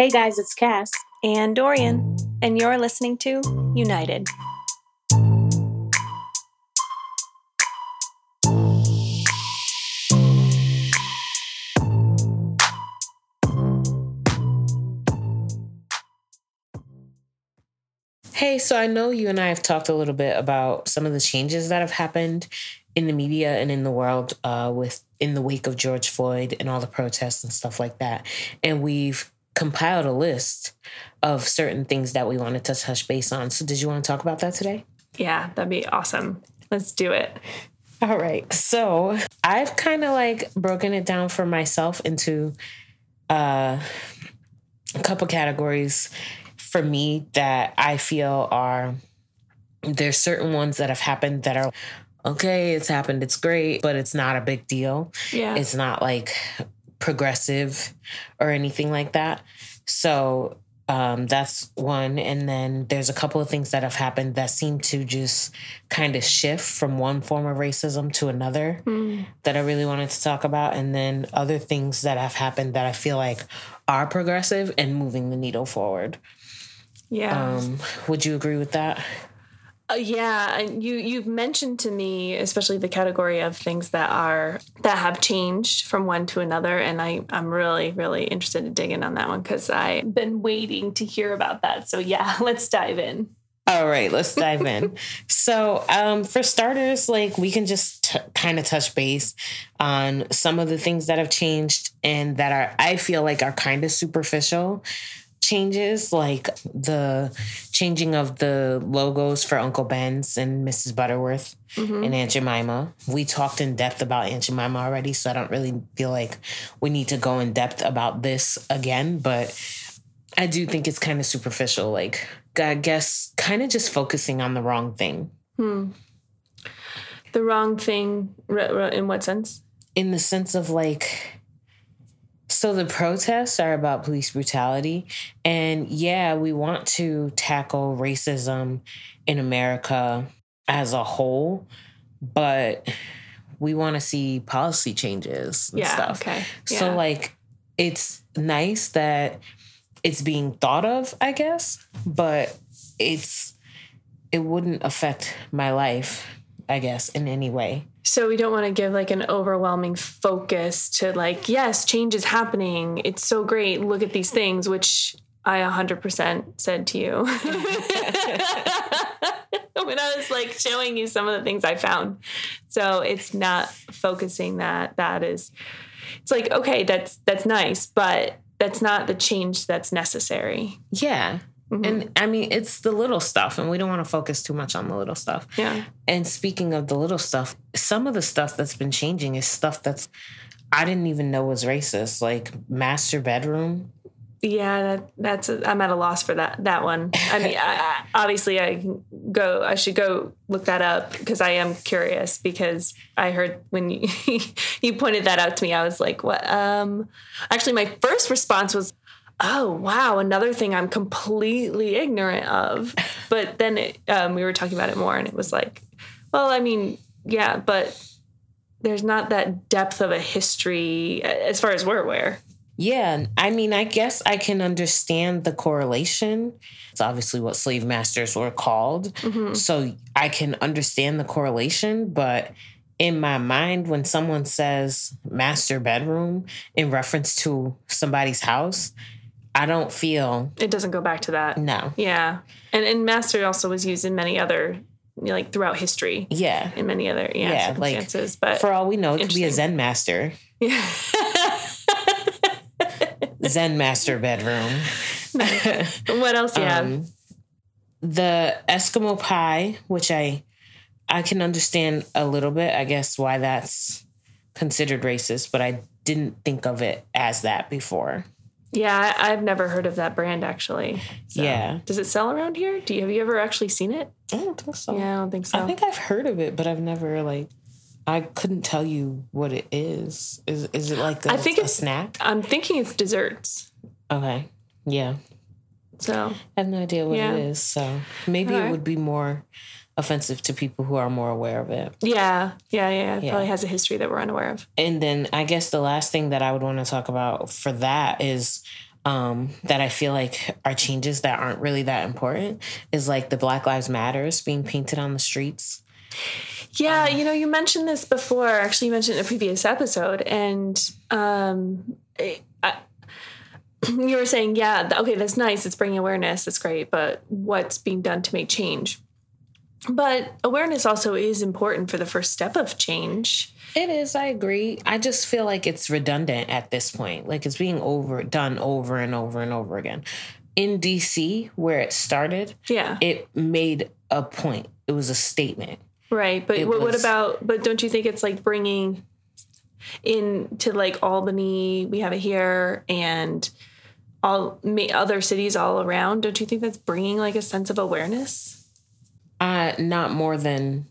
Hey guys, it's Cass. And Dorian, and you're listening to United. Hey, so I know you and I have talked a little bit about some of the changes that have happened in the media and in the world uh, with in the wake of George Floyd and all the protests and stuff like that. And we've compiled a list of certain things that we wanted to touch base on. So, did you want to talk about that today? Yeah, that'd be awesome. Let's do it. All right. So, I've kind of like broken it down for myself into uh, a couple categories for me that I feel are there's certain ones that have happened that are okay, it's happened, it's great, but it's not a big deal. Yeah. It's not like progressive or anything like that. So um, that's one. And then there's a couple of things that have happened that seem to just kind of shift from one form of racism to another Mm. that I really wanted to talk about. And then other things that have happened that I feel like are progressive and moving the needle forward. Yeah. Um, would you agree with that? Uh, yeah, and you you've mentioned to me, especially the category of things that are that have changed from one to another, and I I'm really really interested to dig in on that one because I've been waiting to hear about that. So yeah, let's dive in. All right, let's dive in. So, um, for starters, like we can just t- kind of touch base on some of the things that have changed and that are, I feel like, are kind of superficial changes, like the changing of the logos for Uncle Ben's and Mrs. Butterworth and Aunt Jemima. We talked in depth about Aunt Jemima already, so I don't really feel like we need to go in depth about this again, but I do think it's kind of superficial. Like, I guess, kind of just focusing on the wrong thing. Hmm. The wrong thing in what sense? In the sense of like, so the protests are about police brutality. And yeah, we want to tackle racism in America as a whole, but we want to see policy changes and Yeah. stuff. Okay. So, like, it's nice that it's being thought of, I guess, but it's it wouldn't affect my life, I guess, in any way. So we don't want to give like an overwhelming focus to like, yes, change is happening. It's so great. Look at these things, which I 100% said to you when I was like showing you some of the things I found. So it's not focusing that that is it's like okay, that's that's nice, but that's not the change that's necessary. Yeah. Mhm. And I mean, it's the little stuff, and we don't want to focus too much on the little stuff. yeah. And speaking of the little stuff, some of the stuff that's been changing is stuff that's I didn't even know was racist, like master bedroom. Yeah, that, that's a, I'm at a loss for that that one. I mean, I, I, obviously, I can go. I should go look that up because I am curious. Because I heard when you you pointed that out to me, I was like, "What?" Um, actually, my first response was, "Oh, wow, another thing I'm completely ignorant of." But then it, um, we were talking about it more, and it was like, "Well, I mean, yeah, but." There's not that depth of a history as far as we're aware. Yeah, I mean, I guess I can understand the correlation. It's obviously what slave masters were called. Mhm. So I can understand the correlation, but in my mind, when someone says master bedroom in reference to somebody's house, I don't feel It doesn't go back to that. no. Yeah, and and master also was used in many other, like throughout history, Yeah. in many other yeah, Yeah, like, circumstances. but For all we know, it could be a Zen master. yeah. Zen master bedroom. what else you have? Um, the Eskimo pie, which I I can understand a little bit, I guess why that's considered racist, but I didn't think of it as that before. Yeah, I, I've never heard of that brand actually. So, Yeah. does it sell around here? Do you have you ever actually seen it? I don't think so. Yeah, I don't think so. I think I've heard of it, but I've never like I couldn't tell you what it is. Is is it like a I think a it's- snack? I'm thinking it's desserts. Okay. Yeah. So I have no idea what Yeah. it is. So maybe it would be more offensive to people who are more aware of it. yeah, yeah, yeah. Yeah. probably has a history that we're unaware of. And then I guess the last thing that I would want to talk about for that is um, that I feel like are changes that aren't really that important is like the Black Lives Matters being painted on the streets. Yeah, you know, you mentioned this before. Actually, you mentioned in a previous episode, and um, I, you were saying, yeah, okay, that's nice. It's bringing awareness. It's great. But what's being done to make change? But awareness also is important for the first step of change. It is, I agree. I just feel like it's redundant at this point. Like it's being over done over and over and over again. In DC, where it started, yeah, it made a point. It was a statement. Right, but what, was, what about? But don't you think it's like bringing in to like Albany? We have it here, and all other cities all around. Don't you think that's bringing like a sense of awareness? Uh, not more than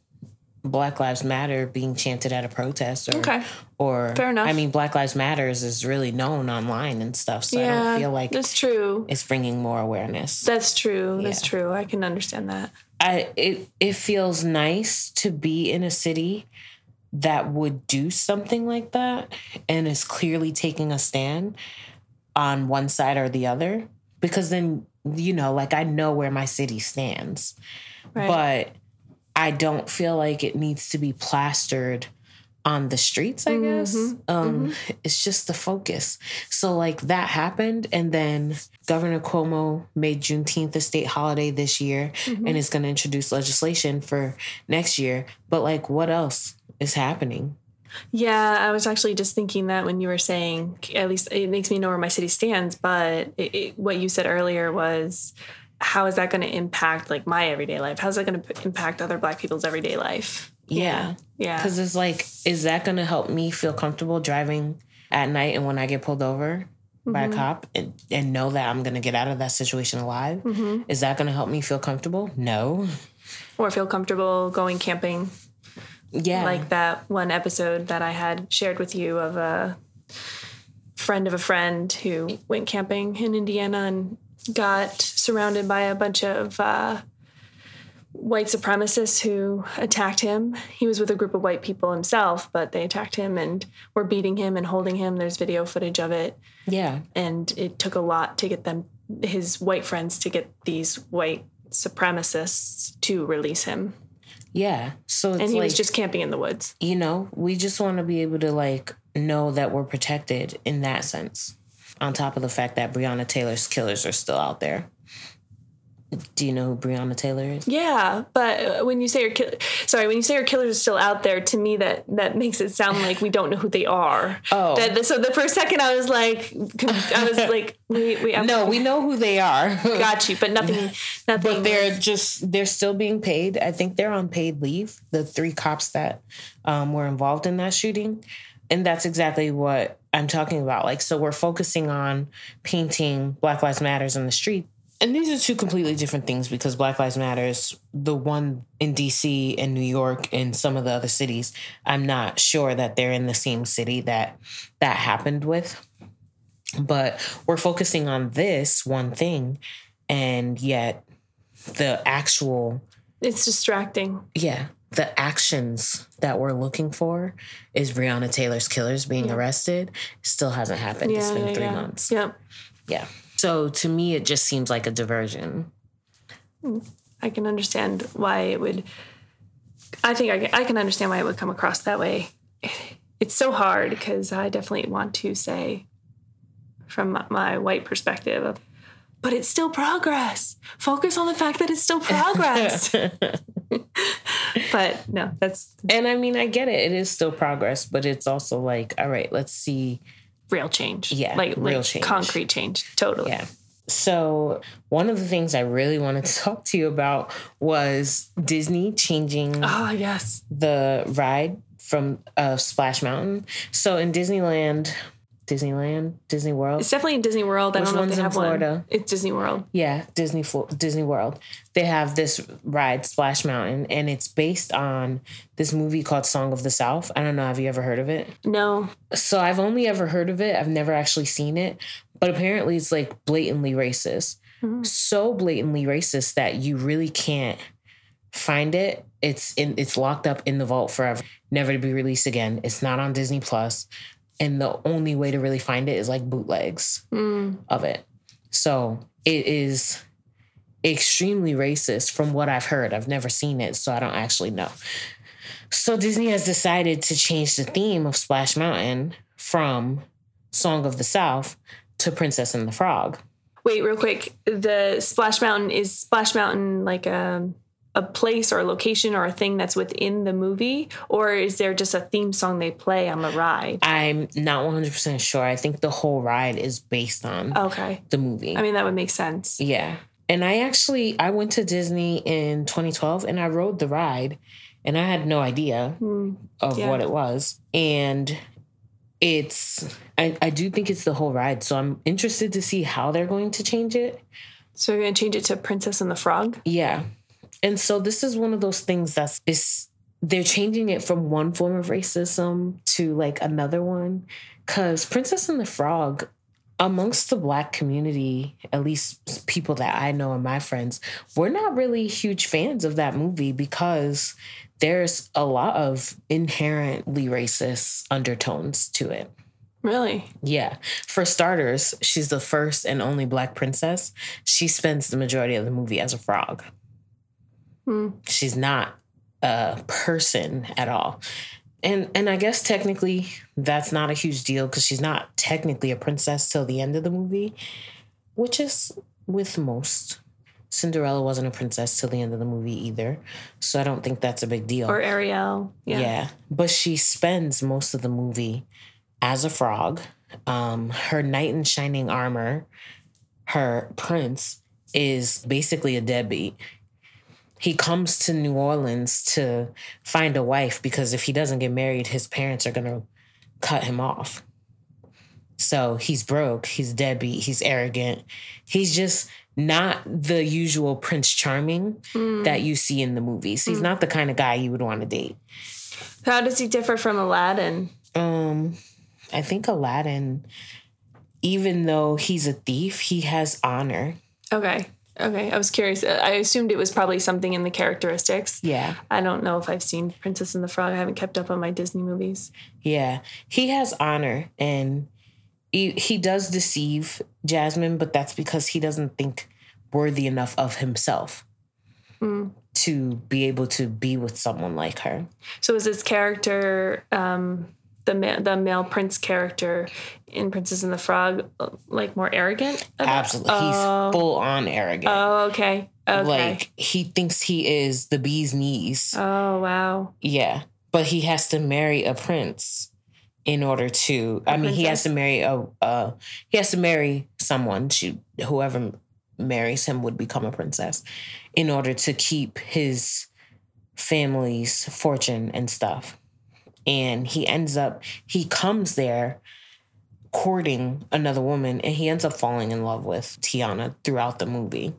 Black Lives Matter being chanted at a protest or okay. or fair enough. I mean Black Lives Matters is really known online and stuff. So yeah, I don't feel like that's true. It's bringing more awareness. That's true. That's true. I can understand that. I it it feels nice to be in a city that would do something like that and is clearly taking a stand on one side or the other because then you know like I know where my city stands right. but I don't feel like it needs to be plastered on the streets, I guess. Mm-hmm. Um, mm-hmm. It's just the focus. So, like, that happened. And then Governor Cuomo made Juneteenth a state holiday this year mm-hmm. and is going to introduce legislation for next year. But, like, what else is happening? Yeah, I was actually just thinking that when you were saying, at least it makes me know where my city stands. But it, it, what you said earlier was how is that going to impact like my everyday life? How's that going to impact other black people's everyday life? Yeah. Yeah. Because it's like, is that going to help me feel comfortable driving at night and when I get pulled over mm-hmm. by a mm-hmm. cop and, and know that I'm going to get out of that situation alive? Mm-hmm. Is that going to help me feel comfortable? No. Or feel comfortable going camping. Yeah. Like that one episode that I had shared with you of a friend of a friend who went camping in Indiana and got surrounded by a bunch of uh, white supremacists who attacked him. He was with a group of white people himself, but they attacked him and were beating him and holding him. There's video footage of it. Yeah. And it took a lot to get them, his white friends, to get these white supremacists to release him. Yeah. So and he like, was just camping in the woods. You know, we just want to be able to like know that we're protected in that sense on top of the fact that Breonna Taylor's killers are still out there. Do you know who Breonna Taylor is? Yeah, but when you say your kill- sorry, when you say your killers are still out there, to me that that makes it sound like we don't know who they are. Oh, that, so the first second I was like, I was like, wait, wait. I'm, no, we know who they are. got you, but nothing, nothing. But they're just they're still being paid. I think they're on paid leave. The three cops that um, were involved in that shooting, and that's exactly what I'm talking about. Like, so we're focusing on painting Black Lives Matters in the street. And these are two completely different things because Black Lives Matters, the one in DC and New York and some of the other cities, I'm not sure that they're in the same city that that happened with. But we're focusing on this one thing, and yet the actual. It's distracting. Yeah the actions that we're looking for is Breonna Taylor's killers being yeah. arrested still hasn't happened. Yeah, it's been yeah, three months. Yeah. Yeah. So to me, it just seems like a diversion. Hmm. I can understand why it would. I think I can, I can understand why it would come across that way. It's so hard because I definitely want to say, from my white perspective, of but it's still progress. Focus on the fact that it's still progress. but no, that's and I mean I get it. It is still progress, but it's also like, all right, let's see real change. Yeah, like real like change, concrete change. Totally. Yeah. So one of the things I really wanted to talk to you about was Disney changing. Ah, yes. The ride from uh, Splash Mountain. So in Disneyland, Disneyland, Disney World. It's definitely in Disney World. I Which don't know if they have Florida? one. It's Disney World. Yeah, Disney Disney World. They have this ride, Splash Mountain, and it's based on this movie called Song of the South. I don't know. Have you ever heard of it? No. So I've only ever heard of it. I've never actually seen it, but apparently it's like blatantly racist. Mm-hmm. So blatantly racist that you really can't find it. It's in. It's locked up in the vault forever, never to be released again. It's not on Disney Plus and the only way to really find it is like bootlegs mm. of it. So it is extremely racist from what I've heard. I've never seen it, so I don't actually know. So Disney has decided to change the theme of Splash Mountain from Song of the South to Princess and the Frog. Wait, real quick. The Splash Mountain is Splash Mountain like a a place or a location or a thing that's within the movie, or is there just a theme song they play on the ride? I'm not 100% sure. I think the whole ride is based on Okay, the movie. I mean that would make sense. Yeah. And I actually I went to Disney in 2012 and I rode the ride and I had no idea Hmm. of Yeah. what it was. And it's I, I do think it's the whole ride. So I'm interested to see how they're going to change it. So we're gonna change it to Princess and the Frog. Yeah. And so this is one of those things that's is they're changing it from one form of racism to like another one. Cause Princess and the Frog, amongst the black community, at least people that I know and my friends, we're not really huge fans of that movie because there's a lot of inherently racist undertones to it. Really? Yeah. For starters, she's the first and only black princess. She spends the majority of the movie as a frog. Hmm. She's not a person at all. And and I guess technically that's not a huge deal because she's not technically a princess till the end of the movie, which is with most. Cinderella wasn't a princess till the end of the movie either. So I don't think that's a big deal. Or Ariel? Yeah. Yeah. But she spends most of the movie as a frog. Um, her knight in shining armor, her prince, is basically a deadbeat. He comes to New Orleans to find a wife because if he doesn't get married, his parents are gonna cut him off. So he's broke, he's deadbeat, he's arrogant. He's just not the usual Prince Charming Hmm. that you see in the movies. He's not the kind of guy you would want to date. How does he differ from Aladdin? Um, I think Aladdin, even though he's a thief, he has honor. Okay. Okay. I was curious. I assumed it was probably something in the characteristics. Yeah, I don't know if I've seen Princess and the Frog. I haven't kept up on my Disney movies. yeah, he has honor, and he he does deceive Jasmine, but that's because he doesn't think worthy enough of himself Mm. to be able to be with someone like her. So is this character, um, the ma- the male prince character in Princess and the Frog, like more arrogant? Absolutely, Oh. he's full on arrogant. Oh, okay. Okay. Like he thinks he is the bee's knees. oh, wow. Yeah, but he has to marry a prince in order to. I mean, he has to marry a. Uh, he has to marry someone. She, whoever marries him would become a princess, in order to keep his family's fortune and stuff. And he ends up. He comes there courting another woman and he ends up falling in love with Tiana throughout the movie.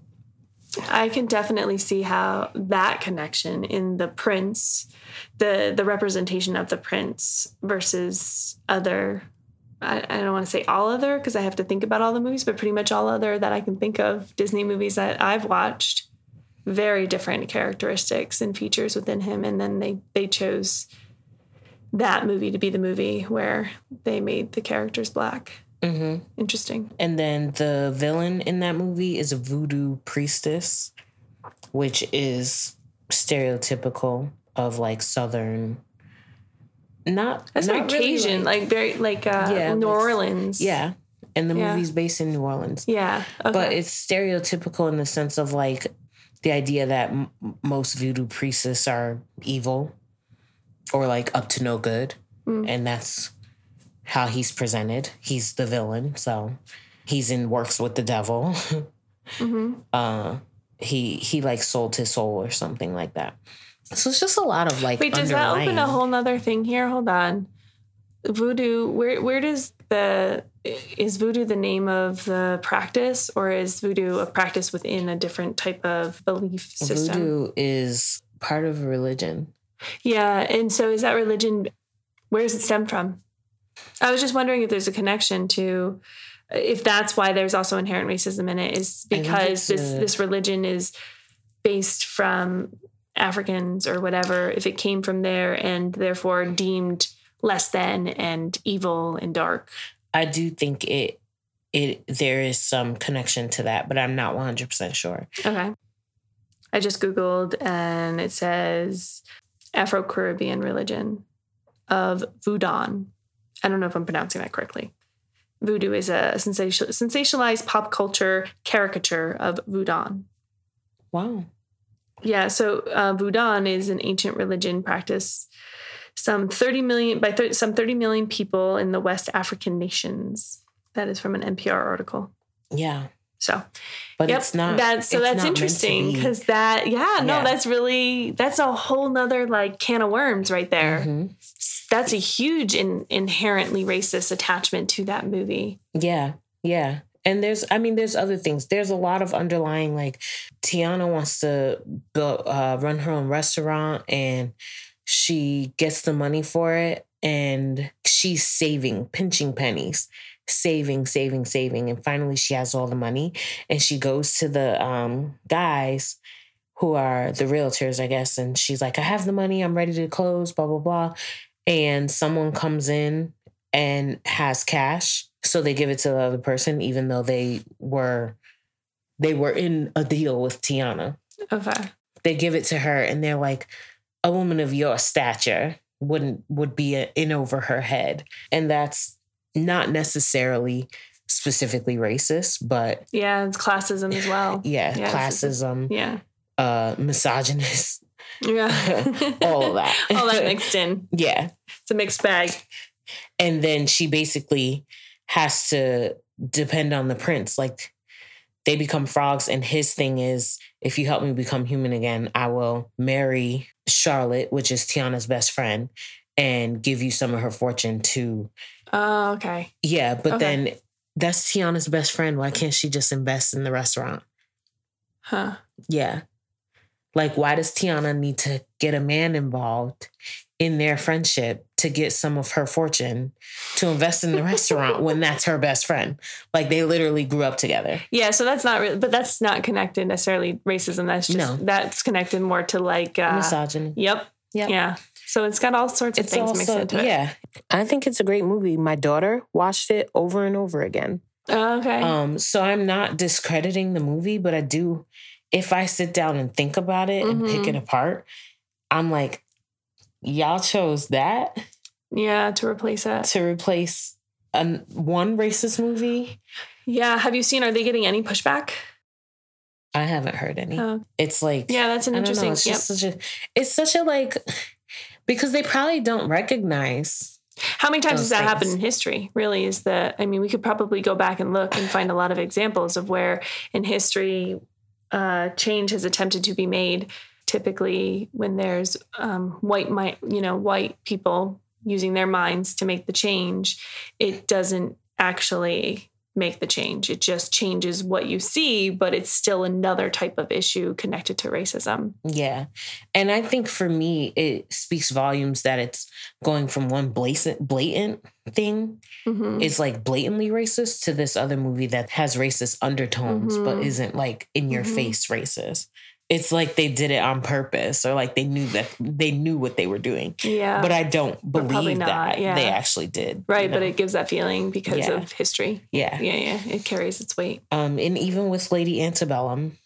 I can definitely see how that connection in the prince, the the representation of the prince versus other. I, I don't want to say all other because I have to think about all the movies, but pretty much all other that I can think of Disney movies that I've watched. Very different characteristics and features within him, and then they they chose that movie to be the movie where they made the characters black. hmm Interesting. And then the villain in that movie is a voodoo priestess, which is stereotypical of like southern. Not That's not very really, Cajun, like, very like uh, Yeah, New Orleans. yeah, and the Yeah. movie's based in New Orleans, Yeah. Okay. but it's stereotypical in the sense of like the idea that m- most voodoo priestesses are evil or like up to no good, Mm. and that's how he's presented. He's the villain, so he's in works with the devil. hmm uh he he like sold his soul or something like that so it's just a lot of like Wait, does that open a whole nother thing here? Hold on. Voodoo, where where does the is voodoo the name of the practice or is voodoo a practice within a different type of belief system? voodoo is part of religion Yeah, and so is that religion where does it stem from? I was just wondering if there's a connection to if that's why there's also inherent racism in it is because this a- this religion is based from Africans or whatever if it came from there and therefore deemed less than and evil and dark. i do think it it there is some connection to that, but I'm not 100% sure. Okay. I just Googled and it says Afro Caribbean religion of Vodou. I don't know if I'm pronouncing that correctly. Voodoo is a sensationalized pop culture caricature of Vodou. Wow. Yeah, so uh, Voodoo is an ancient religion practice some 30 million by 30, some 30 million people in the West African nations. That is from an NPR article. Yeah. So, but yep, it's not. That's so that's interesting because that, yeah, yeah, no, that's really that's a whole nother like can of worms right there. Mm-hmm. That's a huge in, inherently racist attachment to that movie. Yeah, yeah, and there's, I mean, there's other things. There's a lot of underlying like Tiana wants to build, uh, run her own restaurant and she gets the money for it and she's saving, pinching pennies saving, saving, saving. And finally, she has all the money and she goes to the um, guys who are the realtors, I guess. And she's like, I have the money. I'm ready to close, blah, blah, blah. And someone comes in and has cash. So they give it to the other person, even though they were they were in a deal with Tiana. Okay. They give it to her and they're like, a woman of your stature wouldn't would be in over her head. And that's not necessarily specifically racist, but yeah, it's classism as well. Yeah, yeah classism. Yeah, uh, misogynist. Yeah, all of that. all that mixed in. Yeah, it's a mixed bag. And then she basically has to depend on the prince. Like they become frogs, and his thing is, if you help me become human again, I will marry Charlotte, which is Tiana's best friend, and give you some of her fortune to Oh, okay. Yeah, but okay. then that's Tiana's best friend. Why can't she just invest in the restaurant? Huh. Yeah. Like, why does Tiana need to get a man involved in their friendship to get some of her fortune to invest in the restaurant when that's her best friend? Like, they literally grew up together. Yeah, so that's not really, but that's not connected necessarily racism. That's just, no. that's connected more to like uh, misogyny. Yep. Yep. Yeah. So it's got all sorts of it's things also, mixed into it. Yeah. I think it's a great movie. My daughter watched it over and over again. Oh, okay. Um, so I'm not discrediting the movie, but I do if I sit down and think about it mm-hmm. and pick it mm-hmm. apart, I'm like, y'all chose that. Yeah, to replace that. To replace an one racist movie. Yeah. Have you seen are they getting any pushback? I haven't heard any. Oh. It's like Yeah, that's an interesting know, it's yep. such a it's such a like because they probably don't recognize how many times has that things. happened in history? Really, is that I mean, we could probably go back and look and find a lot of examples of where in history uh, change has attempted to be made. Typically, when there's um, white, you know, white people using their minds to make the change, it doesn't actually make the change. It just changes what you see, but it's still another type of issue connected to racism. Yeah. And I think for me, it speaks volumes that it's going from one blatant, blatant thing mm-hmm. is like blatantly racist to this other movie that has racist undertones, mm-hmm. but isn't like in your mm-hmm. face racist it's like they did it on purpose or like they knew that they knew what they were doing. Yeah. But I don't believe that yeah. they actually did. Right, know? but it gives that feeling because yeah. of history. Yeah. Yeah, yeah. It carries its weight. Um and even with Lady Antebellum.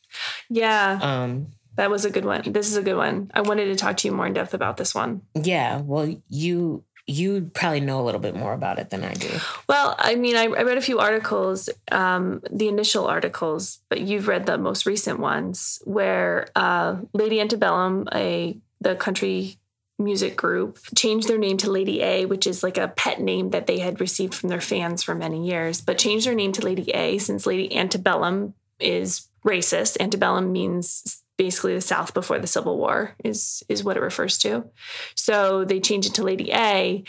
Yeah. Um that was a good one. This is a good one. I wanted to talk to you more in depth about this one. Yeah. Well, you you probably know a little bit more about it than I do. Well, I mean, I, I read a few articles, um, the initial articles, but you've read the most recent ones where uh, Lady Antebellum, a the country music group, changed their name to Lady A, which is like a pet name that they had received from their fans for many years, but changed their name to Lady A since Lady Antebellum is racist. Antebellum means basically the South before the Civil War is is what it refers to. So they changed it to Lady A,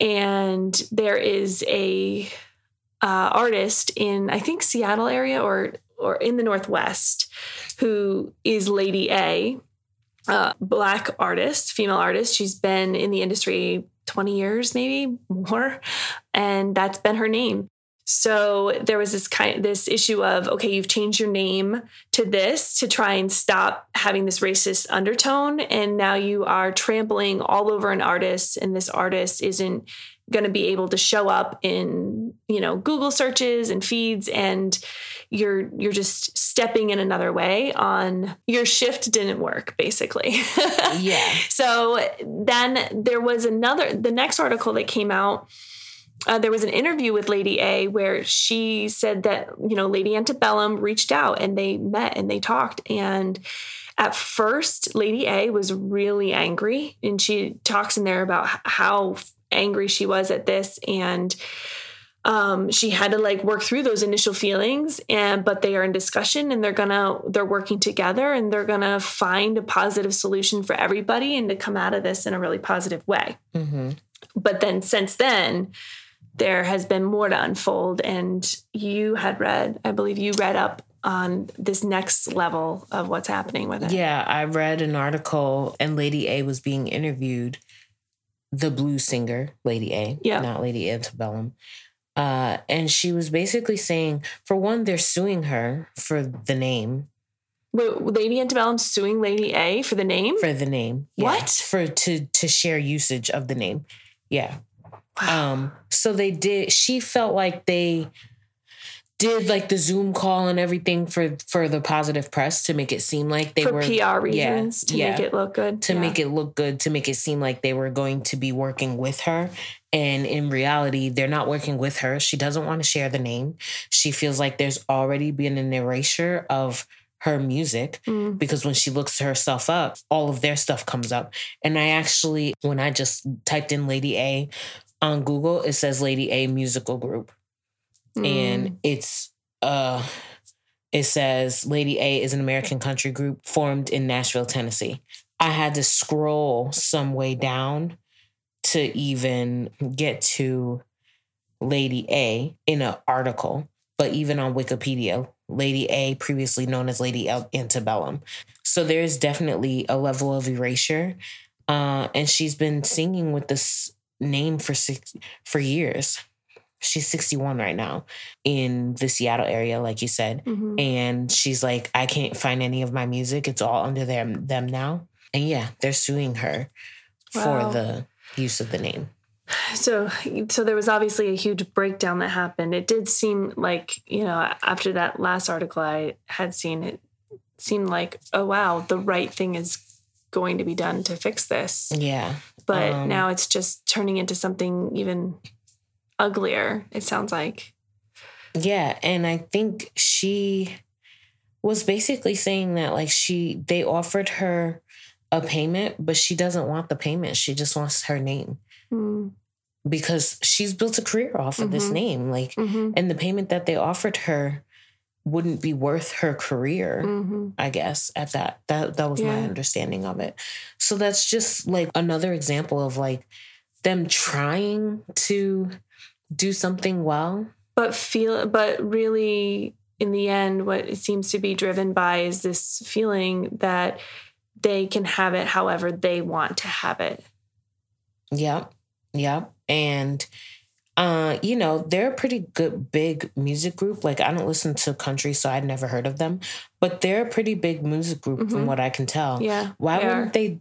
and there is a uh, artist in I think Seattle area or or in the Northwest who is Lady A, black artist, female artist. She's been in the industry 20 years, maybe more, and that's been her name. So there was this kind of, this issue of okay, you've changed your name to this to try and stop having this racist undertone. And now you are trampling all over an artist and this artist isn't going to be able to show up in you know google searches and feeds. And you're you're just stepping in another way on your shift didn't work basically. Yeah. so then there was another the next article that came out uh, there was an interview with Lady A where she said that you know Lady Antebellum reached out and they met and they talked. And at first Lady A was really angry and she talks in there about how angry she was at this. And um, she had to like work through those initial feelings and but they are in discussion and they're gonna they're working together and they're gonna find a positive solution for everybody and to come out of this in a really positive way. Hmm but then since then there has been more to unfold and you had read i believe you read up on this next level of what's happening with it Yeah, I read an article and Lady A was being interviewed. The blues singer, Lady A, Yeah. not Lady Antebellum. Uh, and she was basically saying, for one, they're suing her for the name, Wait, lady antebellum suing lady a for the name for the name. Yeah, What? For to to share usage of the name. Yeah. Wow. Um, so they did. She felt like they did like the Zoom call and everything for for the positive press to make it seem like they for were pr yeah, reasons to yeah. make it look good to Yeah. make it look good, to make it seem like they were going to be working with her. And in reality, they're not working with her. She doesn't want to share the name. She feels like there's already been an erasure of her music Mm. because when she looks herself up, all of their stuff comes up. And I actually, when I just typed in Lady A on Google, it says Lady A Musical Group. Mm. And it's, uh, it says Lady A is an American country group formed in Nashville, Tennessee. I had to scroll some way down to even get to Lady A in an article, but even on Wikipedia, Lady A, previously known as Lady El- Antebellum. So there's definitely a level of erasure. Uh, and she's been singing with this name for six for years. She's 61 right now in the Seattle area, like you said Mhm. and she's like i can't find any of my music it's all under them them now and yeah they're suing her Wow. for the use of the name so so there was obviously a huge breakdown that happened it did seem like you know after that last article i had seen it seemed like oh wow the right thing is going to be done to fix this. Yeah. But Um, now it's just turning into something even uglier it sounds like. Yeah and i think she was basically saying that like she they offered her a payment but she doesn't want the payment. She just wants her name. Mm because she's built a career off of this Mhm. name like hmm and the payment that they offered her wouldn't be worth her career hmm I guess at that that that was my understanding of it. So that's just like another example of like them trying to do something well. but feel but really in the end what it seems to be driven by is this feeling that they can have it however they want to have it Yep. Yep. And uh, you know, they're a pretty good big music group. Like I don't listen to country, so I'd never heard of them. But they're a pretty big music group Mhm. from what I can tell. yeah Why they wouldn't are. they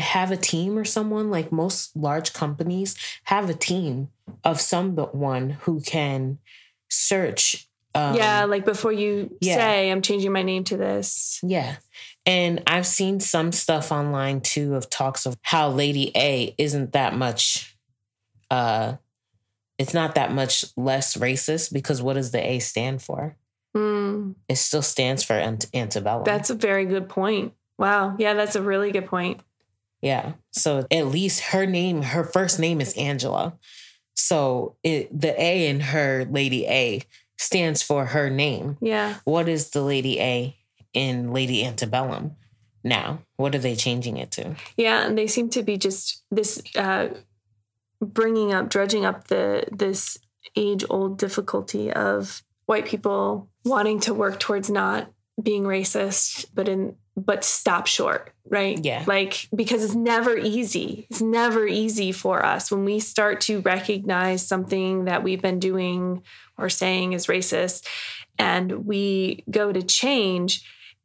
have a team or someone? Like most large companies have a team of someone who can search. Um, yeah like before you yeah. say i'm changing my name to this Yeah. And I've seen some stuff online too of talks of how Lady A isn't that much uh it's not that much less racist because what does the A stand for? Mm, It still stands for ant- antebellum. that's a very good point wow yeah that's a really good point yeah. So at least her name, her first name is Angela. So it the A in her Lady A stands for her name. yeah What is the Lady A in Lady Antebellum now? What are they changing it to? yeah and they seem to be just this uh bringing up dredging up the this age old difficulty of white people wanting to work towards not being racist but in but stop short right Yeah. like because it's never easy it's never easy for us when we start to recognize something that we've been doing or saying is racist and we go to change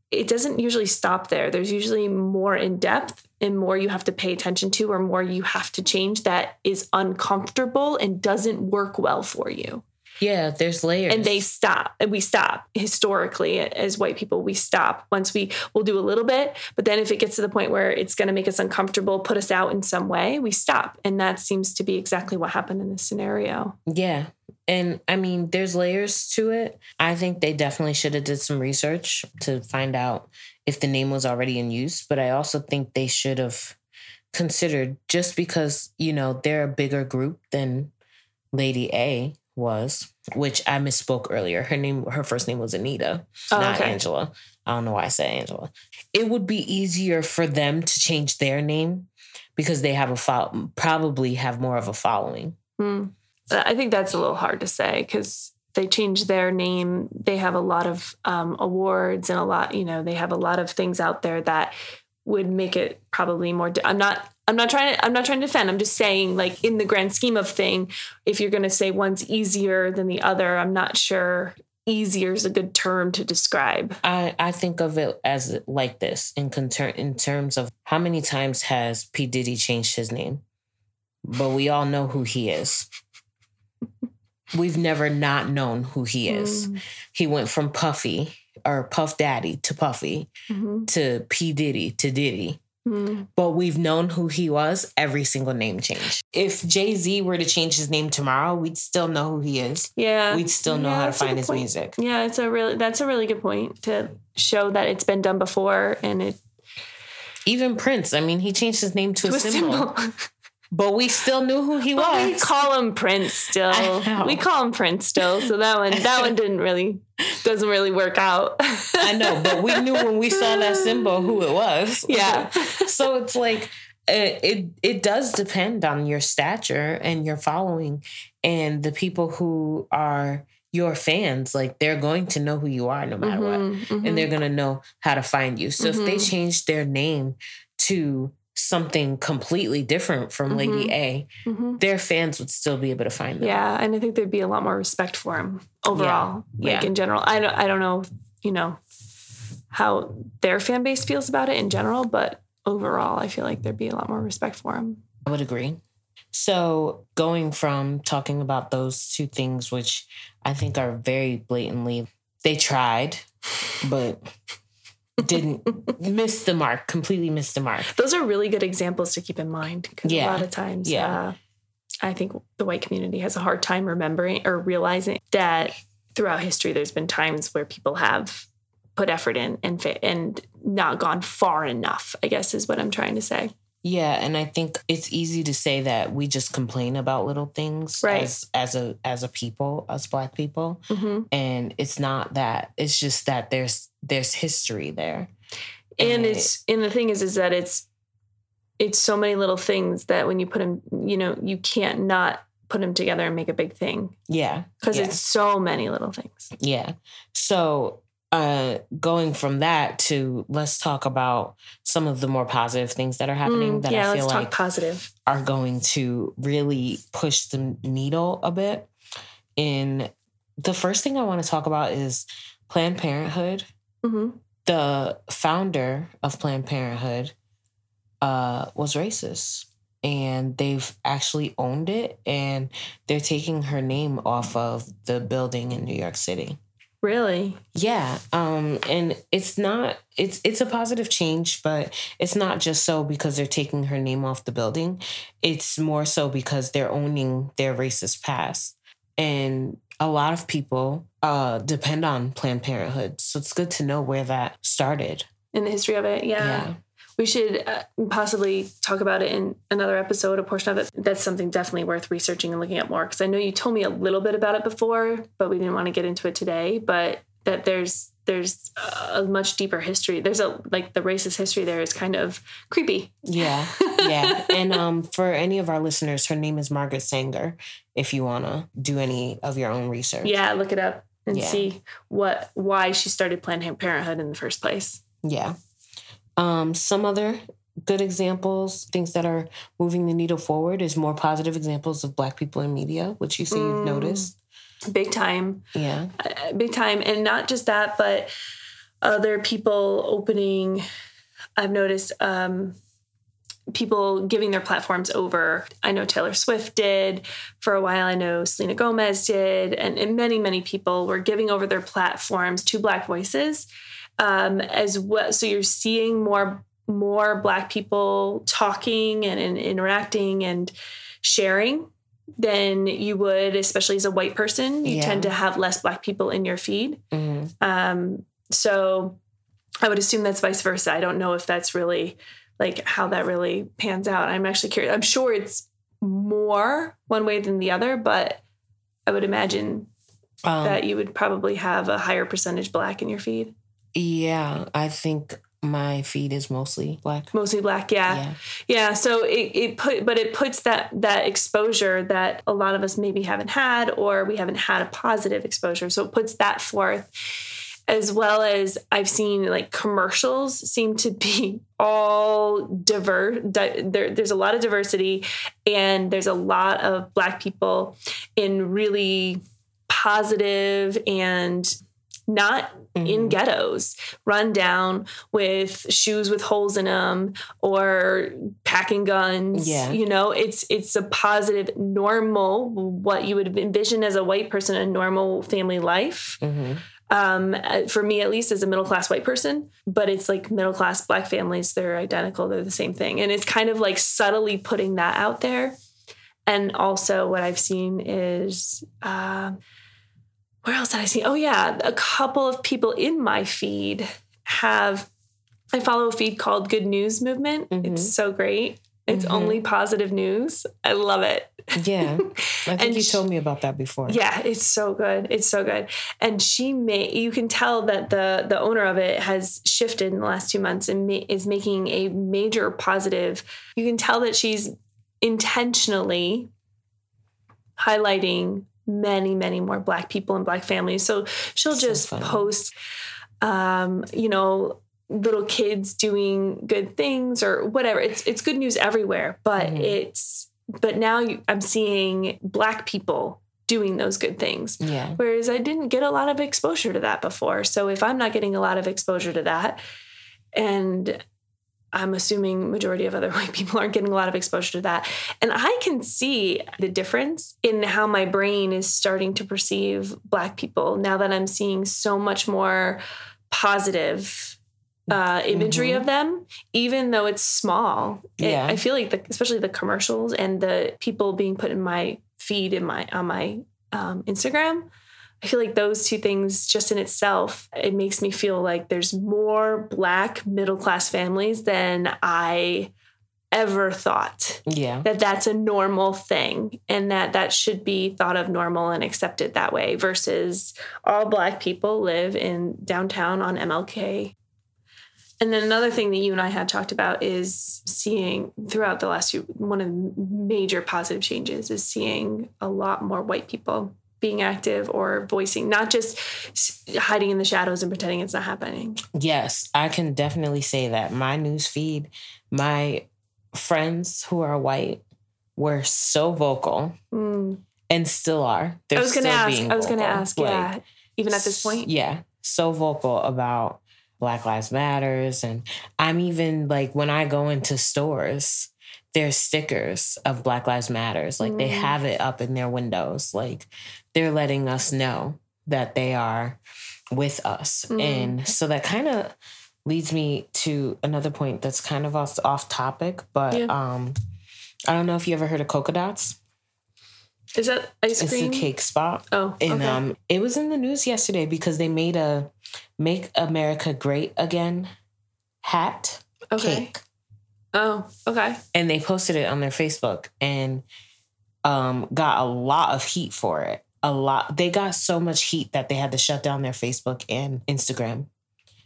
it doesn't usually stop there. There's usually more in depth and more you have to pay attention to or more you have to change that is uncomfortable and doesn't work well for you. Yeah, there's layers. And they stop. And we stop historically as white people. We stop once we will do a little bit. But then if it gets to the point where it's going to make us uncomfortable, put us out in some way, we stop. And that seems to be exactly what happened in this scenario. Yeah. And I mean, there's layers to it. I think they definitely should have did some research to find out if the name was already in use. But I also think they should have considered just because, you know, they're a bigger group than Lady A was, which I misspoke earlier. Her name, her first name was Anita, Oh, not okay. Angela. I don't know why I said Angela. It would be easier for them to change their name because they have a fo- probably have more of a following. Hmm. I think that's a little hard to say because they change their name. They have a lot of um, awards and a lot, you know, they have a lot of things out there that would make it probably more. I'm not. I'm not trying to. I'm not trying to defend. I'm just saying, like in the grand scheme of thing, if you're going to say one's easier than the other, I'm not sure. Easier is a good term to describe. I, I think of it as like this in conter- in terms of how many times has P Diddy changed his name, but we all know who he is. We've never not known who he is. Mm, He went from Puffy or Puff Daddy to Puffy mhm, to P Diddy to Diddy. mm. But we've known who he was every single name change. If Jay Z were to change his name tomorrow, we'd still know who he is. Yeah, We'd still know Yeah, how to find his point. music. Yeah, it's a really that's a really good point to show that it's been done before and it Even Prince, I mean, he changed his name to, to a a symbol. symbol. But we still knew who he But we call him Prince still. We call him Prince still. So that one that one didn't really doesn't really work out. I know, but we knew when we saw that symbol who it was. Yeah. so it's like it, it it does depend on your stature and your following and the people who are your fans like they're going to know who you are no matter what Mhm, mhm. and they're going to know how to find you. So if they Mhm. change their name to something completely different from Lady A, Mhm. their fans would still be able to find them. Yeah, and I think there'd be a lot more respect for him overall. Yeah. Like Yeah. in general. I don't I don't know, you know, how their fan base feels about it in general, but overall I feel like there'd be a lot more respect for him. I would agree. So, going from talking about those two things, which I think are very blatantly, they tried, but didn't miss the mark, completely missed the mark. Those are really good examples to keep in mind because Yeah. a lot of times, Yeah. uh, I think the white community has a hard time remembering or realizing that throughout history, there's been times where people have put effort in and fa- and not gone far enough. I guess is what I'm trying to say. Yeah, and I think it's easy to say that we just complain about little things Right. as as a as a people, as black people, hmm and it's not that. It's just that there's there's history there. And it's and the thing is, is that it's it's so many little things that when you put them, you know, you can't not put them together and make a big thing yeah, because Yeah. it's so many little things. Yeah. So uh going from that to let's talk about some of the more positive things that are happening Mm, that yeah, I feel like talk positive. are going to really push the needle a bit. In the first thing I want to talk about is Planned Parenthood. Hmm The founder of Planned Parenthood uh was racist. And they've actually owned it and they're taking her name off of the building in New York City. Really? Yeah, um, and it's not it's it's a positive change, but it's not just so because they're taking her name off the building. It's more so because they're owning their racist past, and a lot of people uh, depend on Planned Parenthood. So it's good to know where that started. in the history of it. Yeah. Yeah. We should uh, possibly talk about it in another episode, a portion of it. That's something definitely worth researching and looking at more because I know you told me a little bit about it before, but we didn't want to get into it today. But that there's there's a much deeper history. There's a like the racist history there is kind of creepy. Yeah, yeah. and um, for any of our listeners, her name is Margaret Sanger. If you wanna do any of your own research, Yeah, look it up and Yeah. see what why she started Planned Parenthood in the first place. Yeah. Um, some other good examples, things that are moving the needle forward, is more positive examples of Black people in media, which you you've Mm. noticed. Big time. Yeah. uh, big time and not just that but other people opening. I've noticed um, people giving their platforms over. I know Taylor Swift did for a while. I know Selena Gomez did, and, and many, many people were giving over their platforms to Black voices um, as well. So you're seeing more more Black people talking and, and interacting and sharing than you would, especially as a white person. You Yeah. tend to have less Black people in your feed. Mhm. Um, so I would assume that's vice versa. I don't know if that's really like how that really pans out. I'm actually curious. I'm sure it's more one way than the other, but I would imagine Um, that you would probably have a higher percentage black in your feed. yeah, I think my feed is mostly black. Mostly black, yeah. Yeah. Yeah, so it, it put but it puts that that exposure that a lot of us maybe haven't had or we haven't had a positive exposure. So it puts that forth as well as I've seen like commercials seem to be all diverse. Di- there, there's a lot of diversity, and there's a lot of Black people in really positive and not in Mhm. ghettos, run down with shoes with holes in them or packing guns. Yeah. You know, it's it's a positive, normal, what you would envision as a white person, a normal family life Mhm. Um, uh, for me at least as a middle class white person but it's like middle class black families they're identical they're the same thing. And it's kind of like subtly putting that out there. And also what i've seen is um, where else did i see? Oh yeah a couple of people in my feed have i follow a feed called good news movement. Mhm. it's so great. It's Mhm. only positive news. I love it Yeah. I think And you sh- told me about that before. yeah, it's so good. It's so good. And she made you can tell that the the owner of it has shifted in the last 2 months and ma- is making a major positive. You can tell that she's intentionally highlighting many many more black people and black families. So she'll So just funny. post um you know little kids doing good things or whatever. It's it's good news everywhere, but Mhm. it's but now you, I'm seeing black people doing those good things. Yeah. Whereas I didn't get a lot of exposure to that before. So if I'm not getting a lot of exposure to that, and I'm assuming majority of other white people aren't getting a lot of exposure to that, and I can see the difference in how my brain is starting to perceive black people now that I'm seeing so much more positive uh, imagery Mhm. of them, even though it's small. It- Yeah. I feel like the, especially the commercials and the people being put in my feed in my on my um, Instagram. I feel like those two things just in itself, it makes me feel like there's more black middle class families than I ever thought Yeah. that that's a normal thing and that that should be thought of normal and accepted that way versus all black people live in downtown on MLK. And then another thing that you and I had talked about is seeing throughout the last few one of the major positive changes is seeing a lot more white people being active or voicing, not just hiding in the shadows and pretending it's not happening. Yes, I can definitely say that. My news feed, my friends who are white were so vocal Mm. and still are. They're I was gonna ask. I was gonna ask. Like, yeah, even at this point. Yeah, so vocal about Black Lives Matters, and I'm even like when I go into stores, there's stickers of Black Lives Matters. Like they Mm. have it up in their windows. Like they're letting us know that they are with us, Mm. and so that kind of leads me to another point that's kind of off off topic, but Yeah. um. I don't know if you ever heard of Cocoa Dots. Is that ice cream? It's a cake spot. Oh, And okay. um, it was in the news yesterday because they made a "Make America Great Again" hat okay. cake, Oh, okay. and they posted it on their Facebook and um, got a lot of heat for it. A lot. They got so much heat that they had to shut down their Facebook and Instagram.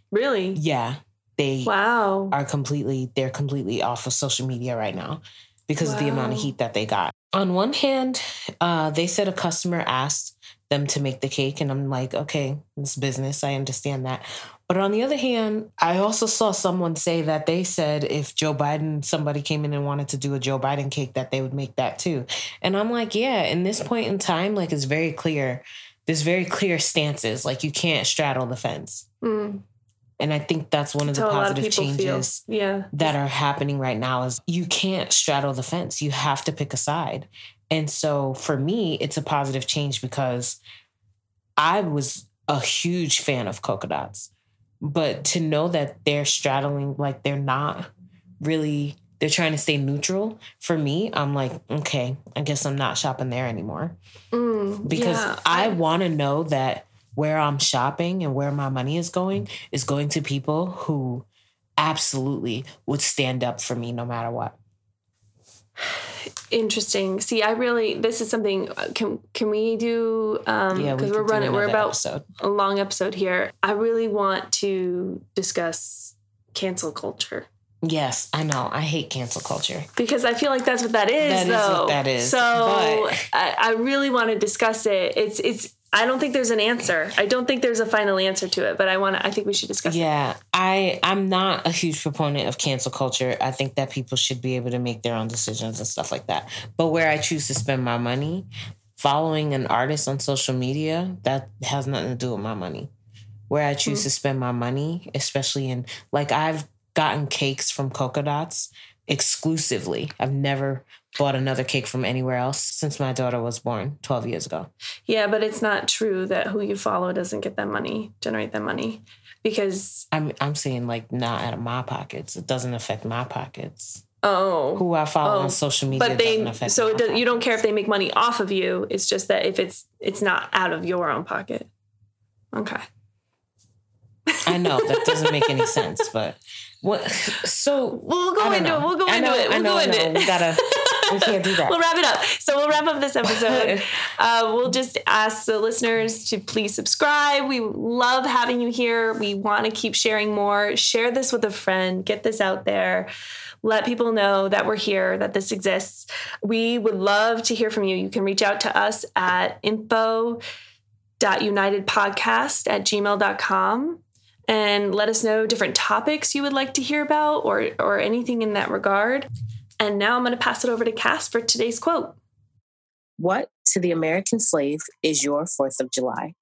Really? Yeah, they Wow. are completely. They're completely off of social media right now because of the amount of heat that they got. On one hand, uh, they said a customer asked them to make the cake, and I'm like, okay, it's business. I understand that. But on the other hand, I also saw someone say that they said if Joe Biden, somebody came in and wanted to do a Joe Biden cake, that they would make that too. And I'm like, yeah, in this point in time, like it's very clear. There's very clear stances. Like you can't straddle the fence. Mm. And I think that's one of the That's how a lot of positive changes Yeah. that are happening right now is you can't straddle the fence. You have to pick a side. And so for me, it's a positive change because I was a huge fan of Cocoa Dots. But to know that they're straddling, like they're not really, they're trying to stay neutral. For me, I'm like, okay, I guess I'm not shopping there anymore Mm, because yeah, I, want to know that where I'm shopping and where my money is going is going to people who absolutely would stand up for me no matter what. interesting. See, I really this is something. uh, Can can we do? Um, Yeah, we because we're running. We're about episode. a long episode here. I really want to discuss cancel culture Yes, I know. I hate cancel culture. because I feel like that's what that is. That is though. what that is, So but- I, I really want to discuss it. It's it's. I don't think there's an answer. I don't think there's a final answer to it. But I want to. I think we should discuss it. Yeah, I I'm not a huge proponent of cancel culture. I think that people should be able to make their own decisions and stuff like that. But where I choose to spend my money, following an artist on social media, that has nothing to do with my money. Where I choose Mm. to spend my money, especially in like I've gotten cakes from Cocoa Dots exclusively. I've never bought another cake from anywhere else since my daughter was born 12 years ago. Yeah, but it's not true that who you follow doesn't get that money, generate that money, because I'm I'm saying like not out of my pockets. It doesn't affect my pockets. oh, who I follow Oh, on social media. but they so it does, you don't care if they make money off of you. It's just that if it's it's not out of your own pocket. Okay. I know that doesn't make any sense, but what? So We'll go I into know. it. We'll go I into it. We'll know, go into know. it. We gotta. We can't do that. we'll wrap it up. So we'll wrap up this episode. uh, we'll just ask the listeners to please subscribe. We love having you here. We want to keep sharing more. Share this with a friend. Get this out there. Let people know that we're here, that this exists. We would love to hear from you. You can reach out to us at info.unitedpodcast at gmail.com and let us know different topics you would like to hear about or, or anything in that regard. And now I'm going to pass it over to Cass for today's quote. What to the American slave is your 4th of July?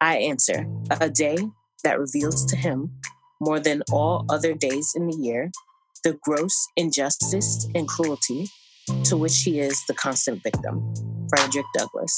I answer, a day that reveals to him, more than all other days in the year, the gross injustice and cruelty to which he is the constant victim. Frederick Douglass.